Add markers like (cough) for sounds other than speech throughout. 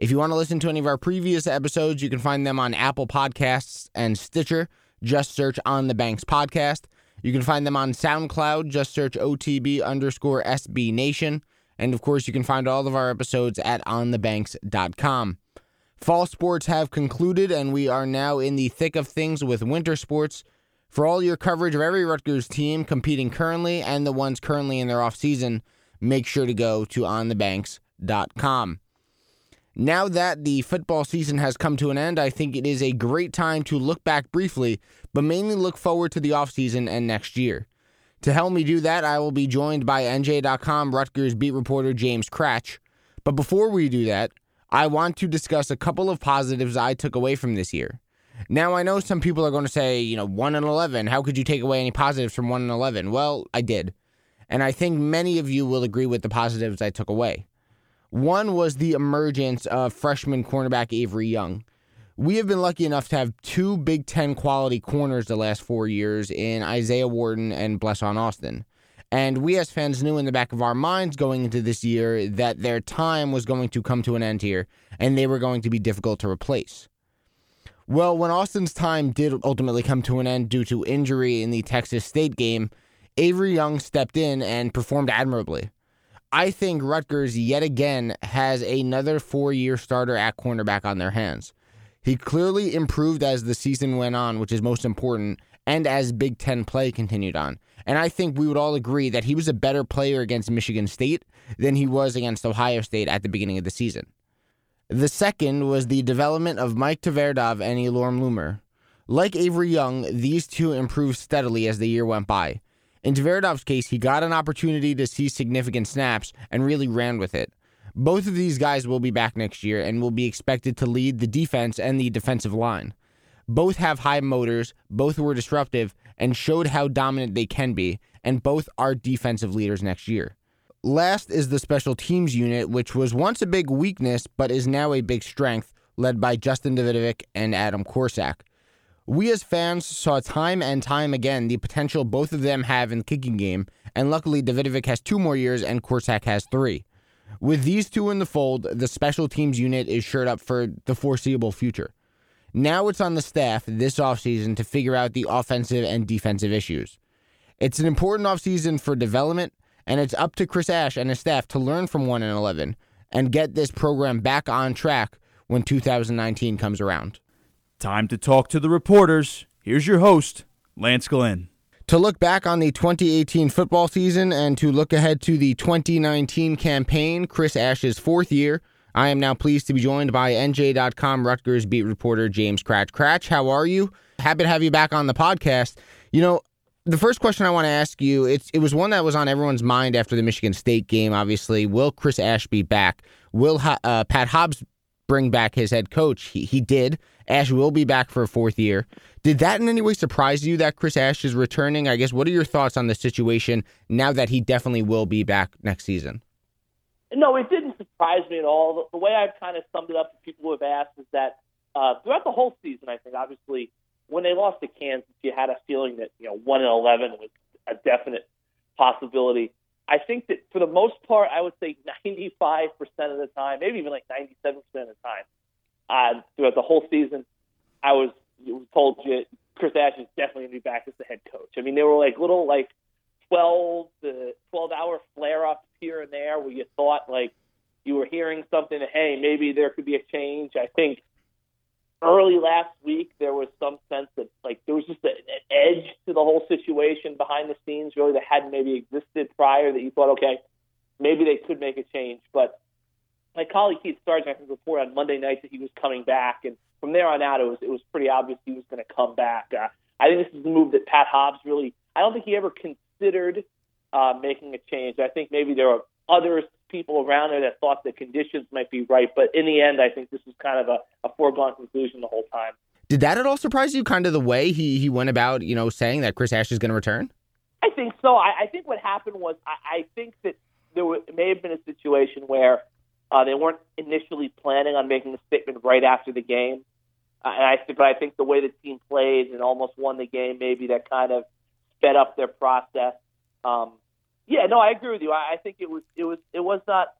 If you want to listen to any of our previous episodes, you can find them on Apple Podcasts and Stitcher. Just search On the Banks podcast. You can find them on SoundCloud. Just search OTB underscore SB Nation. And of course, you can find all of our episodes at onthebanks.com. Fall sports have concluded, and we are now in the thick of things with winter sports. For all your coverage of every Rutgers team competing currently and the ones currently in their off season, make sure to go to onthebanks.com. Now that the football season has come to an end, I think it is a great time to look back briefly, but mainly look forward to the offseason and next year. To help me do that, I will be joined by NJ.com Rutgers beat reporter James Kratch. But before we do that, I want to discuss a couple of positives I took away from this year. Now, I know some people are going to say, you know, 1 and 11, how could you take away any positives from 1 and 11? Well, I did. And I think many of you will agree with the positives I took away. One was the emergence of freshman cornerback Avery Young. We have been lucky enough to have two Big Ten quality corners the last four years in Isaiah Wharton and Blessuan Austin. And we as fans knew in the back of our minds going into this year that their time was going to come to an end here and they were going to be difficult to replace. Well, when Austin's time did ultimately come to an end due to injury in the Texas State game, Avery Young stepped in and performed admirably. I think Rutgers yet again has another four year starter at cornerback on their hands. He clearly improved as the season went on, which is most important, and as Big Ten play continued on. And I think we would all agree that he was a better player against Michigan State than he was against Ohio State at the beginning of the season. The second was the development of Mike Tverdov and Elorm Lumor. Like Avery Young, these two improved steadily as the year went by. In Tverdov's case, he got an opportunity to see significant snaps and really ran with it. Both of these guys will be back next year and will be expected to lead the defense and the defensive line. Both have high motors, both were disruptive, and showed how dominant they can be, and both are defensive leaders next year. Last is the special teams unit, which was once a big weakness but is now a big strength, led by Justin Davidovich and Adam Korsak. We as fans saw time and time again the potential both of them have in the kicking game, and luckily Davidovich has two more years and Korsak has three. With these two in the fold, the special teams unit is shored up for the foreseeable future. Now it's on the staff this offseason to figure out the offensive and defensive issues. It's an important offseason for development, and it's up to Chris Ash and his staff to learn from 1 and 11 and get this program back on track when 2019 comes around. Time to talk to the reporters. Here's your host, Lance Glynn. To look back on the 2018 football season and to look ahead to the 2019 campaign, Chris Ash's fourth year, I am now pleased to be joined by NJ.com Rutgers beat reporter James Kratch. Kratch, how are you? Happy to have you back on the podcast. You know, the first question I want to ask you, it's it was one that was on everyone's mind after the Michigan State game. Obviously, will Chris Ash be back? Will uh, Pat Hobbs bring back his head coach? He he did. Ash will be back for a fourth year. Did that in any way surprise you that Chris Ash is returning? I guess what are your thoughts on the situation now that he definitely will be back next season? No, it didn't surprise me at all. The way I've kind of summed it up to people who have asked is that uh, throughout the whole season, I think obviously when they lost to Kansas, you had a feeling that you know one and eleven was a definite possibility. I think that for the most part, I would say 95% of the time, maybe even like 97% of the time, throughout the whole season, I was told you Chris Ash is definitely going to be back as the head coach. I mean, there were like little like 12 to 12 hour flare ups here and there where you thought like you were hearing something that, hey, maybe there could be a change. I think early last week there was some sense that like there was just a, an edge to the whole situation behind the scenes really that hadn't maybe existed prior that you thought okay maybe they could make a change but my colleague Keith think reported on Monday night that he was coming back and from there on out it was it was pretty obvious he was going to come back uh, I think this is a move that Pat Hobbs really I don't think he ever considered uh, making a change I think maybe there are other people around there that thought the conditions might be right but in the end I think this is kind of a, a foregone conclusion the whole time. Did that at all surprise you? Kind of the way he he went about, you know, saying that Chris Ash is going to return. I think so. I, I think what happened was I, I think that there were, may have been a situation where uh, they weren't initially planning on making a statement right after the game, uh, and I but I think the way the team played and almost won the game, maybe that kind of sped up their process. Um, yeah, no, I agree with you. I, I think it was it was it was not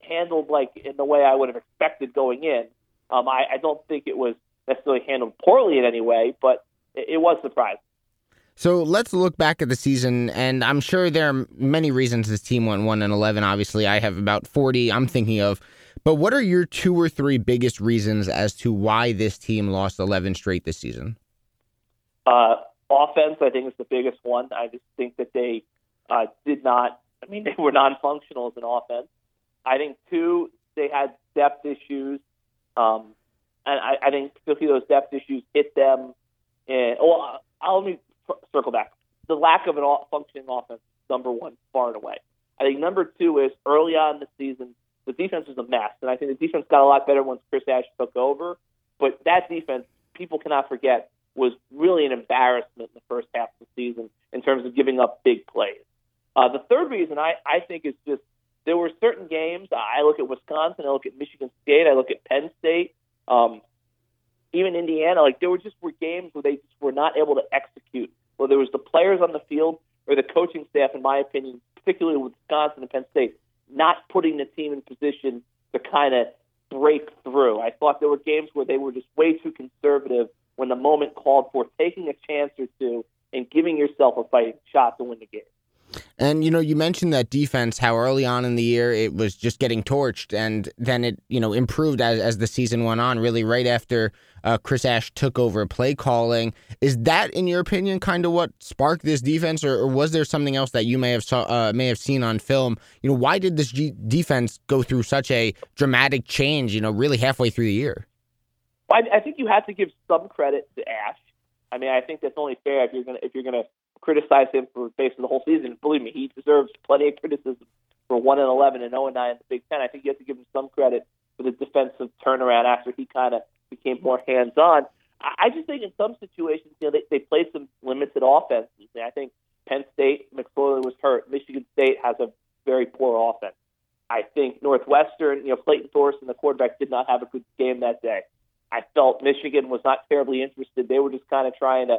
handled like in the way I would have expected going in. Um, I, I don't think it was necessarily handled poorly in any way, but it, it was surprising. So let's look back at the season, and I'm sure there are many reasons this team went one and eleven. Obviously, I have about forty I'm thinking of. But what are your two or three biggest reasons as to why this team lost eleven straight this season? Uh, offense, I think, is the biggest one. I just think that they uh, did not. I mean, (laughs) they were non-functional as an offense. I think two, they had depth issues, um, and I, I think particularly those depth issues hit them. And well, I'll let me circle back. The lack of an all, functioning offense, number one, far and away. I think number two is early on in the season, the defense was a mess, and I think the defense got a lot better once Chris Ash took over. But that defense, people cannot forget, was really an embarrassment in the first half of the season in terms of giving up big plays. Uh, the third reason I, I think is just there were certain games. I look at Wisconsin, I look at Michigan State, I look at Penn State, um, even Indiana. Like there were just were games where they just were not able to execute. Whether it was the players on the field or the coaching staff, in my opinion, particularly with Wisconsin and Penn State, not putting the team in position to kind of break through. I thought there were games where they were just way too conservative when the moment called for taking a chance or two and giving yourself a fighting shot to win the game. And you know, you mentioned that defense, how early on in the year it was just getting torched, and then it you know improved as as the season went on. Really, right after uh, Chris Ash took over play calling, is that, in your opinion, kind of what sparked this defense, or, or was there something else that you may have saw, uh, may have seen on film? You know, why did this G- defense go through such a dramatic change? You know, really halfway through the year. I, I think you have to give some credit to Ash. I mean, I think that's only fair if you're gonna if you're gonna criticize him for basically the whole season. Believe me, he deserves plenty of criticism for one and eleven and zero and nine in the Big Ten. I think you have to give him some credit for the defensive turnaround after he kind of became more hands on. I just think in some situations, you know, they, they play some limited offenses. I think Penn State, McSorley was hurt. Michigan State has a very poor offense. I think Northwestern, you know, Clayton Thorson, the quarterback, did not have a good game that day. I felt Michigan was not terribly interested. They were just kind of trying to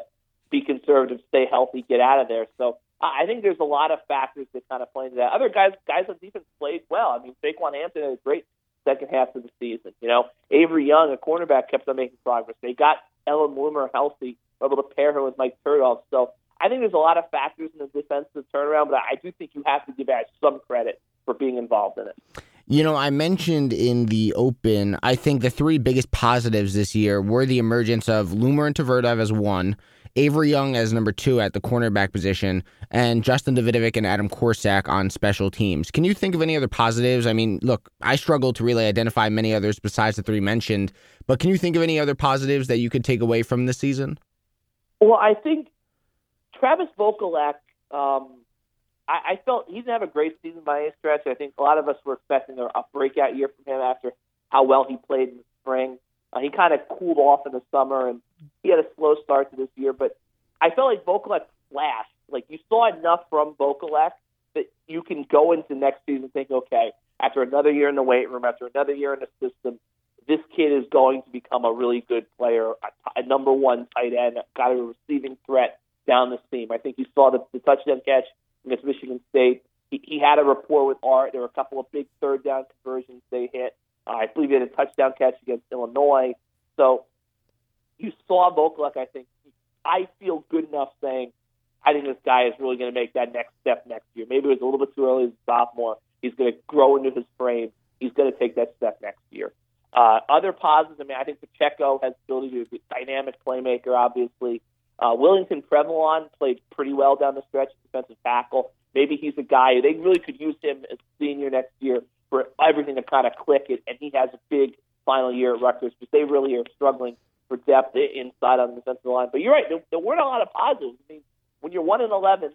be conservative, stay healthy, get out of there. So I think there's a lot of factors that kind of play into that. Other guys, guys on defense played well. I mean, Saquan Hampton had a great second half of the season. You know, Avery Young, a cornerback, kept on making progress. They got Elorm Lumor healthy, able to pair her with Mike Tverdov. So I think there's a lot of factors in the defensive turnaround, but I do think you have to give Ash some credit for being involved in it. You know, I mentioned in the open, I think the three biggest positives this year were the emergence of Lumor and Tverdov as one, Avery Young as number two at the cornerback position, and Justin Davidovich and Adam Korsak on special teams. Can you think of any other positives? I mean, look, I struggle to really identify many others besides the three mentioned, but can you think of any other positives that you could take away from this season? Well, I think Travis Vokolek, um, I, I felt he didn't have a great season by any stretch. I think a lot of us were expecting a, a breakout year from him after how well he played in the spring. Uh, he kind of cooled off in the summer, and he had a slow start to this year. But I felt like Vokolek flashed. Like you saw enough from Vokolek that you can go into next season and think, okay, after another year in the weight room, after another year in the system, this kid is going to become a really good player, a, a number one tight end, got a receiving threat down the seam. I think you saw the, the touchdown catch against Michigan State. He, he had a rapport with Art. There were a couple of big third down conversions they hit. Uh, I believe he had a touchdown catch against Illinois. So you saw Vokolek, I think. I feel good enough saying I think this guy is really going to make that next step next year. Maybe it was a little bit too early as a sophomore. He's going to grow into his frame. He's going to take that step next year. Uh, other positives, I mean, I think Pacheco has the ability to be a dynamic playmaker, obviously. Uh, Willington Previlon played pretty well down the stretch, defensive tackle. Maybe he's a guy they really could use him as senior next year for everything to kind of click, it, and he has a big final year at Rutgers because they really are struggling for depth inside on the defensive line. But you're right, there, there weren't a lot of positives. I mean, when you're one and eleven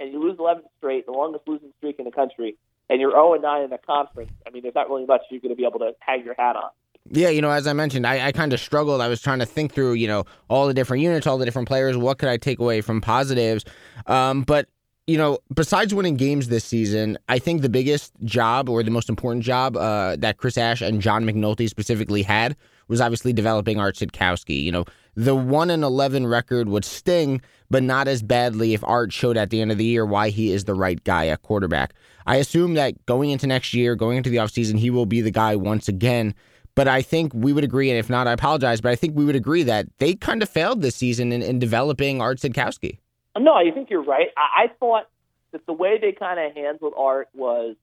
and you lose eleven straight, the longest losing streak in the country, and you're zero and nine in the conference, I mean, there's not really much you're going to be able to hang your hat on. Yeah, you know, as I mentioned, I, I kind of struggled. I was trying to think through, you know, all the different units, all the different players. What could I take away from positives? Um, but you know, besides winning games this season, I think the biggest job or the most important job uh, that Chris Ash and John McNulty specifically had was obviously developing Art Sitkowski. You know, the one and eleven record would sting, but not as badly if Art showed at the end of the year why he is the right guy at quarterback. I assume that going into next year, going into the offseason, he will be the guy once again. But I think we would agree, and if not, I apologize, but I think we would agree that they kind of failed this season in, in developing Art Sitkowski. No, I think you're right. I, I thought that the way they kind of handled Art was,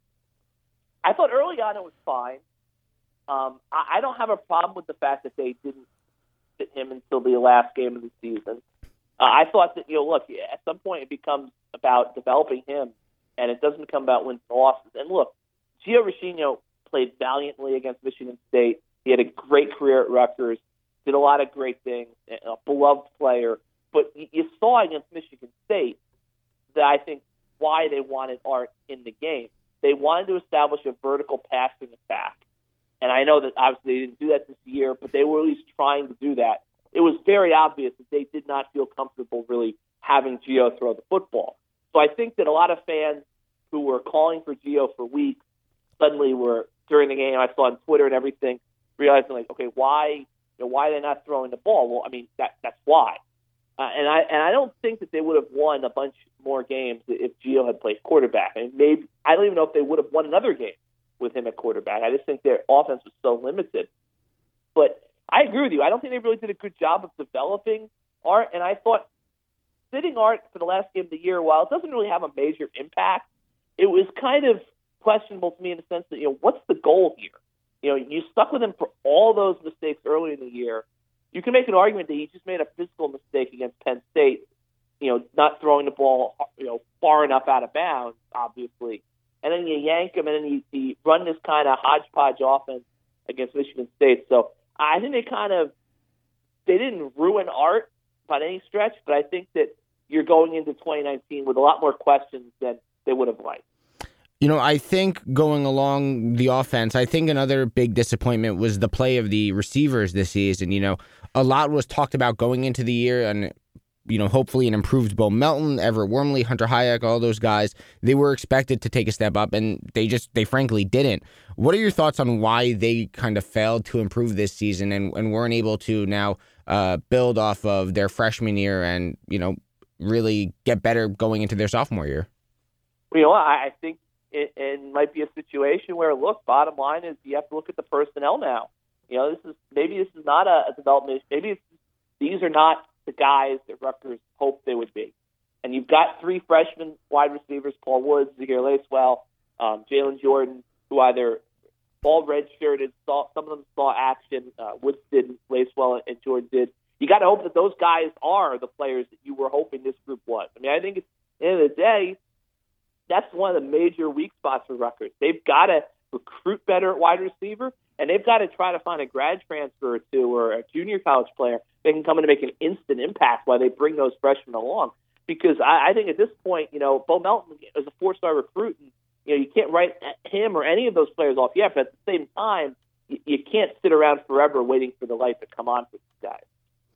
I thought early on it was fine. Um, I, I don't have a problem with the fact that they didn't sit him until the last game of the season. Uh, I thought that you know, look, at some point it becomes about developing him, and it doesn't become about wins and losses. And look, Gio Rescigno played valiantly against Michigan State. He had a great career at Rutgers, did a lot of great things, a beloved player. But you saw against Michigan State that I think why they wanted Art in the game. They wanted to establish a vertical passing attack. And I know that obviously they didn't do that this year, but they were at least trying to do that. It was very obvious that they did not feel comfortable really having Gio throw the football. So I think that a lot of fans who were calling for Gio for weeks suddenly were during the game. I saw on Twitter and everything, realizing like, okay, why, you know, why are they not throwing the ball? Well, I mean, that that's why. Uh, and I and I don't think that they would have won a bunch more games if Gio had played quarterback. And maybe I don't even know if they would have won another game with him at quarterback. I just think their offense was so limited. But I agree with you. I don't think they really did a good job of developing Art. And I thought sitting Art for the last game of the year, while it doesn't really have a major impact, it was kind of questionable to me in the sense that you know what's the goal here? You know, you stuck with him for all those mistakes early in the year you can make an argument that he just made a physical mistake against Penn State, you know, not throwing the ball, you know, far enough out of bounds, obviously. And then you yank him, and then you, you run this kind of hodgepodge offense against Michigan State. So I think they kind of they didn't ruin art by any stretch, but I think that you're going into 2019 with a lot more questions than they would have liked. You know, I think going along the offense, I think another big disappointment was the play of the receivers this season. You know, a lot was talked about going into the year and you know, hopefully an improved Bo Melton, Everett Wormley, Hunter Hayek, all those guys, they were expected to take a step up and they just, they frankly didn't. What are your thoughts on why they kind of failed to improve this season and, and weren't able to now uh, build off of their freshman year and, you know, really get better going into their sophomore year? You know, I think it, it might be a situation where, look, bottom line is you have to look at the personnel now. You know, this is maybe this is not a, a development. Maybe these are not the guys that Rutgers hoped they would be. And you've got three freshman wide receivers: Paul Woods, Zahir Lacewell, um, Jalen Jordan, who either all redshirted, saw some of them saw action. Uh, Woods didn't, Lacewell and Jordan did. You got to hope that those guys are the players that you were hoping this group was. I mean, I think at the end of the day, that's one of the major weak spots for Rutgers. They've got to recruit better at wide receiver, and they've got to try to find a grad transfer or two or a junior college player that can come in and make an instant impact while they bring those freshmen along. Because I, I think at this point, you know, Bo Melton is a four-star recruit, and you know you can't write him or any of those players off yet. But at the same time, you, you can't sit around forever waiting for the light to come on for these guys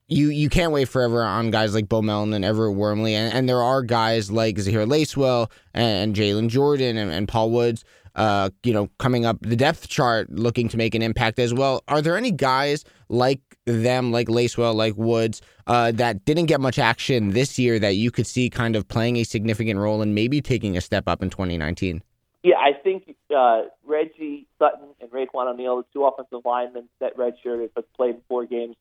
you you can't wait forever on guys like Bo Melton and Everett Wormley, and, and there are guys like Zahir Lacewell and, and Jalen Jordan and, and, Paul Woods, uh, you know, coming up the depth chart looking to make an impact as well. Are there any guys like them, like Lacewell, like Woods, uh, that didn't get much action this year that you could see kind of playing a significant role and maybe taking a step up in 2019? Yeah, I think uh, Reggie Sutton and Raekwon O'Neal, the two offensive linemen that redshirted but played four games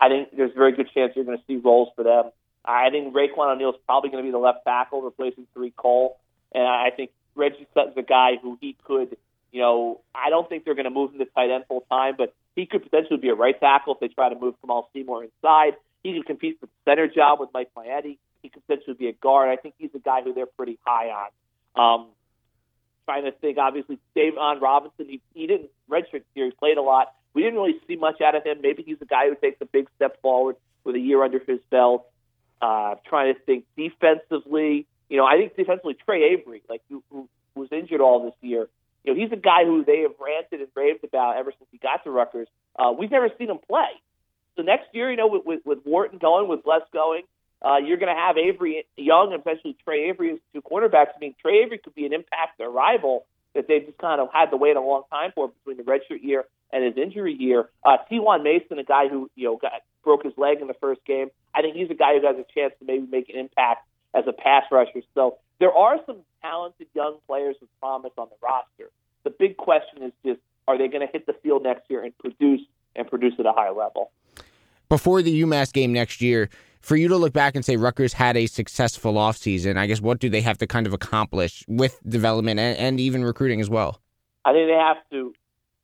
I think there's a very good chance you're going to see roles for them. I think Raekwon O'Neal is probably going to be the left tackle replacing Tariq Cole, and I think Reggie Sutton's a guy who he could, you know, I don't think they're going to move him to tight end full time, but he could potentially be a right tackle if they try to move Kamaal Seymour inside. He could compete for the center job with Mike Maietti. He could potentially be a guard. I think he's a guy who they're pretty high on. Um, trying to think, obviously, Davon Robinson, he, he didn't redshirt here. He played a lot. We didn't really see much out of him. Maybe he's a guy who takes a big step forward with a year under his belt. Uh, trying to think defensively. You know, I think defensively, Trey Avery, like who, who was injured all this year, you know, he's a guy who they have ranted and raved about ever since he got to Rutgers. Uh, we've never seen him play. So next year, you know, with, with, with Wharton going, with Bless going, uh, you're going to have Avery Young and eventually Trey Avery as two quarterbacks. I mean, Trey Avery could be an impact arrival that they've just kind of had to wait a long time for between the redshirt year and his injury year. Uh, T1 Mason, a guy who you know got, broke his leg in the first game, I think he's a guy who has a chance to maybe make an impact as a pass rusher. So there are some talented young players with promise on the roster. The big question is just are they going to hit the field next year and produce and produce at a high level? Before the UMass game next year, for you to look back and say Rutgers had a successful offseason, I guess what do they have to kind of accomplish with development and, and even recruiting as well? I think they have to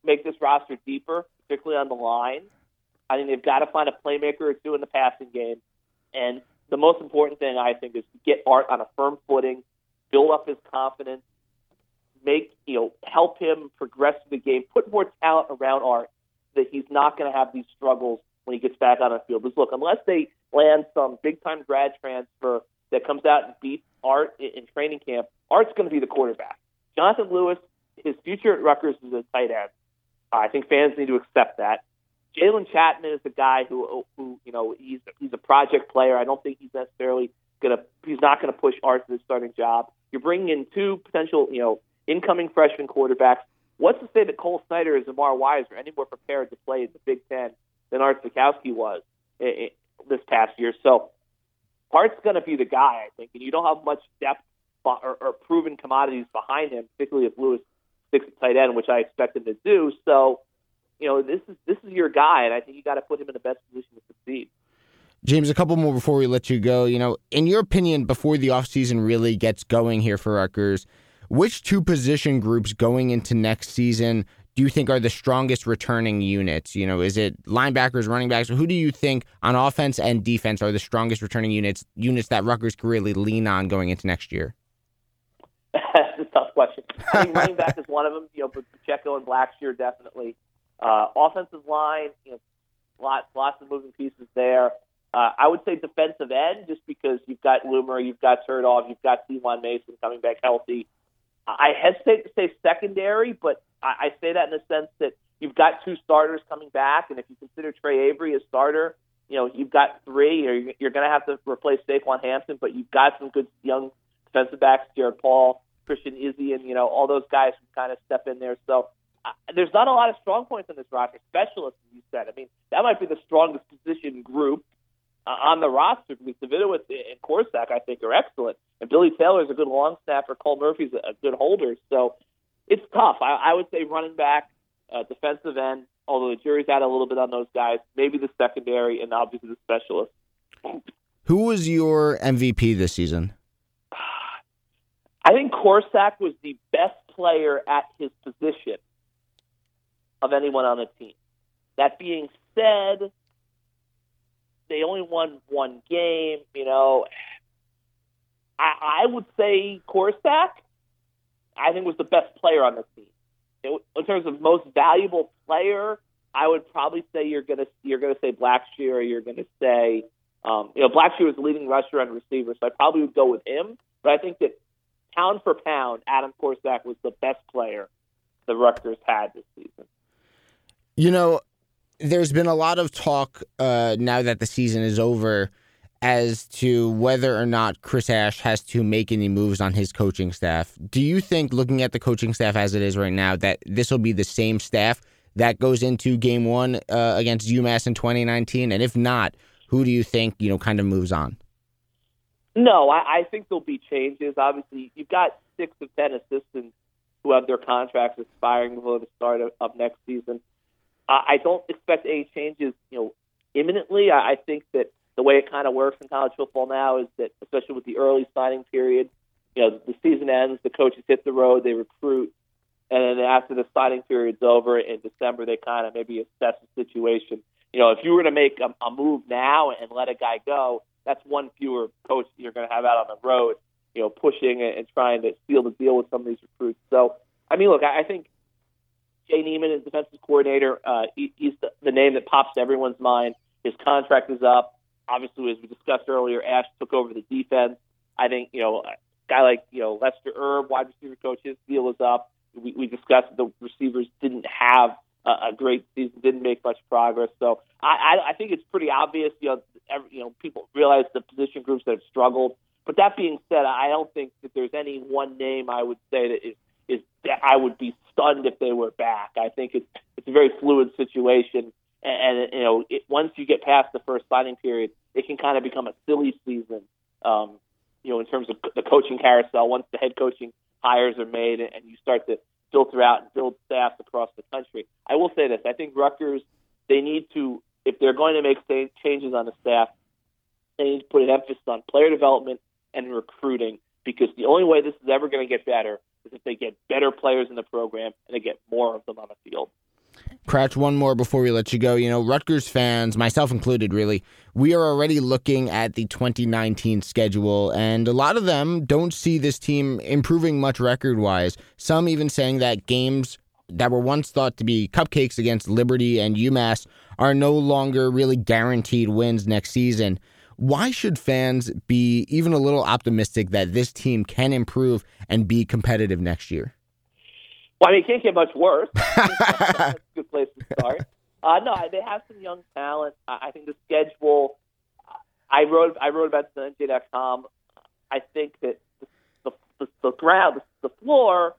make this roster deeper, particularly on the line. I think they've got to find a playmaker or two in the passing game. And the most important thing, I think, is to get Art on a firm footing, build up his confidence, make, you know, help him progress through the game, put more talent around Art that he's not going to have these struggles when he gets back on the field. Because look, unless they land some big time grad transfer that comes out and beats Art in, in training camp, Art's going to be the quarterback. Jonathan Lewis, his future at Rutgers is a tight end. I think fans need to accept that. Jalen Chapman is a guy who, who you know, he's he's a project player. I don't think he's necessarily gonna. He's not gonna push Art to the starting job. You're bringing in two potential, you know, incoming freshman quarterbacks. What's to say that Cole Snyder is Amar Wise or any more prepared to play in the Big Ten than Art Sitkowski was this past year? So Art's going to be the guy, I think, and you don't have much depth or, or proven commodities behind him, particularly if Lewis sticks at tight end, which I expect him to do. So, you know, this is this is your guy, and I think you got to put him in the best position to succeed. James, a couple more before we let you go. You know, in your opinion, before the offseason really gets going here for Rutgers, which two position groups going into next season do you think are the strongest returning units? You know, is it linebackers, running backs? Who do you think on offense and defense are the strongest returning units? Units that Rutgers can really lean on going into next year. (laughs) That's a tough question. I think running back is one of them. You know, Pacheco and Blackshear definitely. Uh, offensive line, you know, lots lots of moving pieces there. Uh, I would say defensive end, just because you've got Lumor, you've got Tverdov, you've got T1 Mason coming back healthy. I hesitate to say secondary, but I, I say that in the sense that you've got two starters coming back, and if you consider Trey Avery a starter, you know you've got three. Or you're, you're going to have to replace Saquan Hampton, but you've got some good young defensive backs, Jared Paul, Christian Izzo, and you know all those guys who kind of step in there. So there's not a lot of strong points on this roster. Specialists, as you said. I mean, that might be the strongest position group uh, on the roster because Davidovich and Korsak, I think, are excellent. And Billy Taylor is a good long snapper. Cole Murphy's a, a good holder. So it's tough. I, I would say running back, uh, defensive end, although the jury's out a little bit on those guys, maybe the secondary, and obviously the specialist. Who was your MVP this season? (sighs) I think Korsak was the best player at his position of anyone on the team. That being said, they only won one game. You know, I, I would say Korsak. I think was the best player on the team. It, in terms of most valuable player, I would probably say you're gonna you're gonna say Blackshear. Or you're gonna say um, you know Blackshear was leading rusher and receiver, so I probably would go with him. But I think that pound for pound, Adam Korsak was the best player the Rutgers had this season. You know, there's been a lot of talk uh, now that the season is over as to whether or not Chris Ash has to make any moves on his coaching staff. Do you think, looking at the coaching staff as it is right now, that this will be the same staff that goes into Game One uh, against UMass in 2019? And if not, who do you think you know kind of moves on? No, I, I think there'll be changes. Obviously, you've got six of ten assistants who have their contracts expiring before the start of, of next season. Uh, I don't expect any changes, you know, imminently. I, I think that the way it kind of works in college football now is that, especially with the early signing period, you know, the season ends, the coaches hit the road, they recruit, and then after the signing period's over in December, they kind of maybe assess the situation. You know, if you were to make a, a move now and let a guy go, that's one fewer coach you're going to have out on the road, you know, pushing and, trying to seal the deal with some of these recruits. So, I mean, look, I think Jay Niemann is defensive coordinator. Uh, he, he's the, the name that pops to everyone's mind. His contract is up obviously, as we discussed earlier, Ash took over the defense. I think you know a guy like you know Lester Erb, wide receiver coach, his deal is up. we, we discussed the receivers didn't have a, a great season, didn't make much progress. So I, I, I think it's pretty obvious. You know, every, you know, people realize the position groups that have struggled. But that being said, I don't think that there's any one name I would say that is is that I would be stunned if they were back. I think it's it's a very fluid situation, and, and you know, it, once you get past the first signing period, it can kind of become a silly season. Um, you know, in terms of the coaching carousel, once the head coaching hires are made and you start to filter out and build staffs across the country. I will say this: I think Rutgers they need to, if they're going to make changes on the staff, they need to put an emphasis on player development and recruiting because the only way this is ever going to get better is if they get better players in the program and they get more of them on the field. Kratch, one more before we let you go. You know, Rutgers fans, myself included, really, we are already looking at the 2019 schedule, and a lot of them don't see this team improving much record wise. Some even saying that games that were once thought to be cupcakes against Liberty and UMass are no longer really guaranteed wins next season. Why should fans be even a little optimistic that this team can improve and be competitive next year? Well, I mean, it can't get much worse. That's (laughs) a good place to start. Uh, no, they have some young talent. I think the schedule. I wrote. I wrote about the NJ.com. I think that the the, the ground, the floor,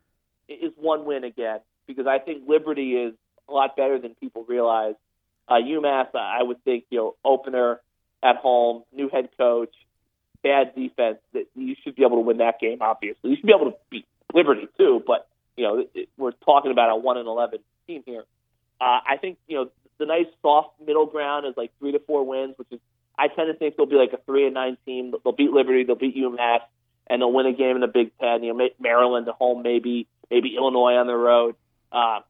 is one win again because I think Liberty is a lot better than people realize. Uh, UMass, I would think, you know, opener at home, new head coach, bad defense. That you should be able to win that game. Obviously, you should be able to beat Liberty too. But you know, we're talking about a one and eleven team here. Uh, I think you know the nice soft middle ground is like three to four wins, which is I tend to think they'll be like a three and nine team. They'll beat Liberty, they'll beat UMass, and they'll win a game in the Big Ten. You know, Maryland at home, maybe maybe Illinois on the road. Uh,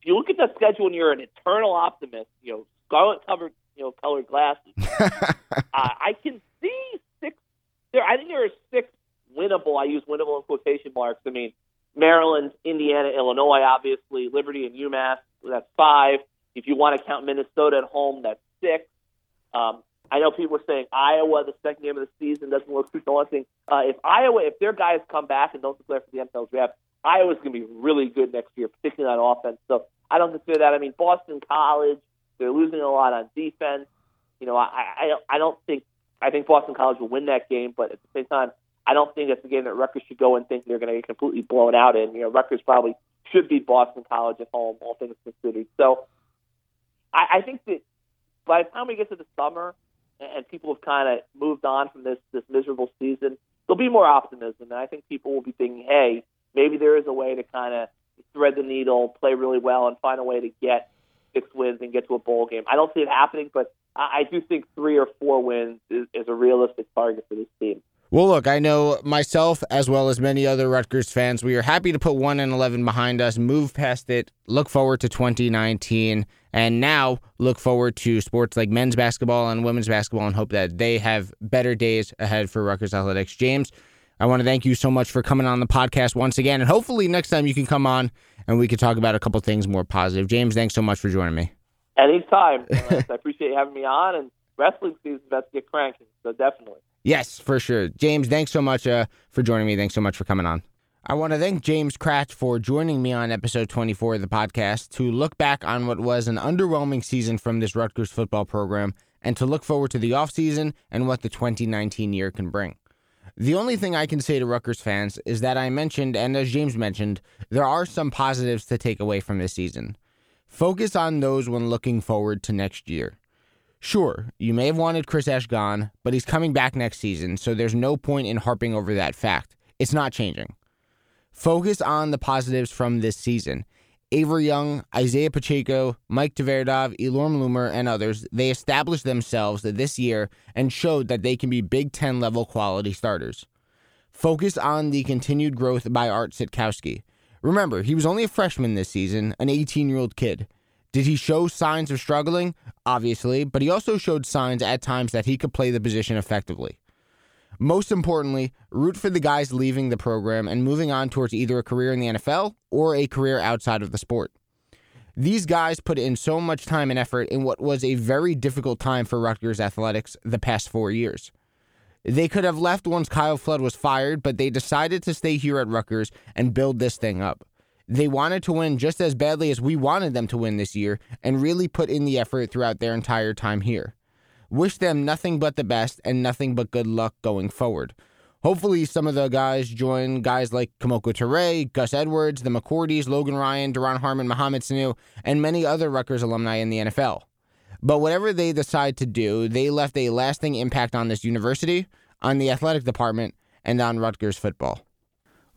if you look at the schedule and you're an eternal optimist, you know, scarlet covered, you know, colored glasses, (laughs) uh, I can see six. There, I think there are six winnable. I use winnable in quotation marks. I mean, Maryland, Indiana, Illinois, obviously, Liberty and UMass, that's five. If you want to count Minnesota at home, that's six. Um, I know people are saying Iowa, the second game of the season, doesn't look too daunting. Uh, if Iowa, if their guys come back and don't declare for the NFL draft, Iowa's going to be really good next year, particularly on offense. So I don't consider that. I mean, Boston College, they're losing a lot on defense. You know, I, I, I don't think I think Boston College will win that game, but at the same time, I don't think it's a game that Rutgers should go and think they're going to get completely blown out in. You know, Rutgers probably should beat Boston College at home, all things considered. So I, I think that by the time we get to the summer and people have kind of moved on from this this miserable season, there'll be more optimism, and I think people will be thinking, hey, maybe there is a way to kind of thread the needle, play really well, and find a way to get six wins and get to a bowl game. I don't see it happening, but I, do think three or four wins is, is a realistic target for this team. Well, look, I know myself as well as many other Rutgers fans, we are happy to put 1 and 11 behind us, move past it, look forward to 2019, and now look forward to sports like men's basketball and women's basketball and hope that they have better days ahead for Rutgers Athletics. James, I want to thank you so much for coming on the podcast once again, and hopefully next time you can come on and we can talk about a couple things more positive. James, thanks so much for joining me. Anytime. I (laughs) appreciate you having me on, and wrestling season's about to get cranking, so definitely. Yes, for sure. James, thanks so much uh, for joining me. Thanks so much for coming on. I want to thank James Kratch for joining me on episode 24 of the podcast to look back on what was an underwhelming season from this Rutgers football program and to look forward to the offseason and what the 2019 year can bring. The only thing I can say to Rutgers fans is that I mentioned, and as James mentioned, there are some positives to take away from this season. Focus on those when looking forward to next year. Sure, you may have wanted Chris Ash gone, but he's coming back next season, so there's no point in harping over that fact. It's not changing. Focus on the positives from this season. Avery Young, Isaiah Pacheco, Mike Tverdov, Elorm Lumor, and others, they established themselves this year and showed that they can be Big Ten level quality starters. Focus on the continued growth by Art Sitkowski. Remember, he was only a freshman this season, an 18 year old kid. Did he show signs of struggling? Obviously, but he also showed signs at times that he could play the position effectively. Most importantly, root for the guys leaving the program and moving on towards either a career in the NFL or a career outside of the sport. These guys put in so much time and effort in what was a very difficult time for Rutgers athletics the past four years. They could have left once Kyle Flood was fired, but they decided to stay here at Rutgers and build this thing up. They wanted to win just as badly as we wanted them to win this year and really put in the effort throughout their entire time here. Wish them nothing but the best and nothing but good luck going forward. Hopefully, some of the guys join guys like Kemoko Turay, Gus Edwards, the McCourties, Logan Ryan, Duron Harmon, Mohamed Sanu, and many other Rutgers alumni in the NFL. But whatever they decide to do, they left a lasting impact on this university, on the athletic department, and on Rutgers football.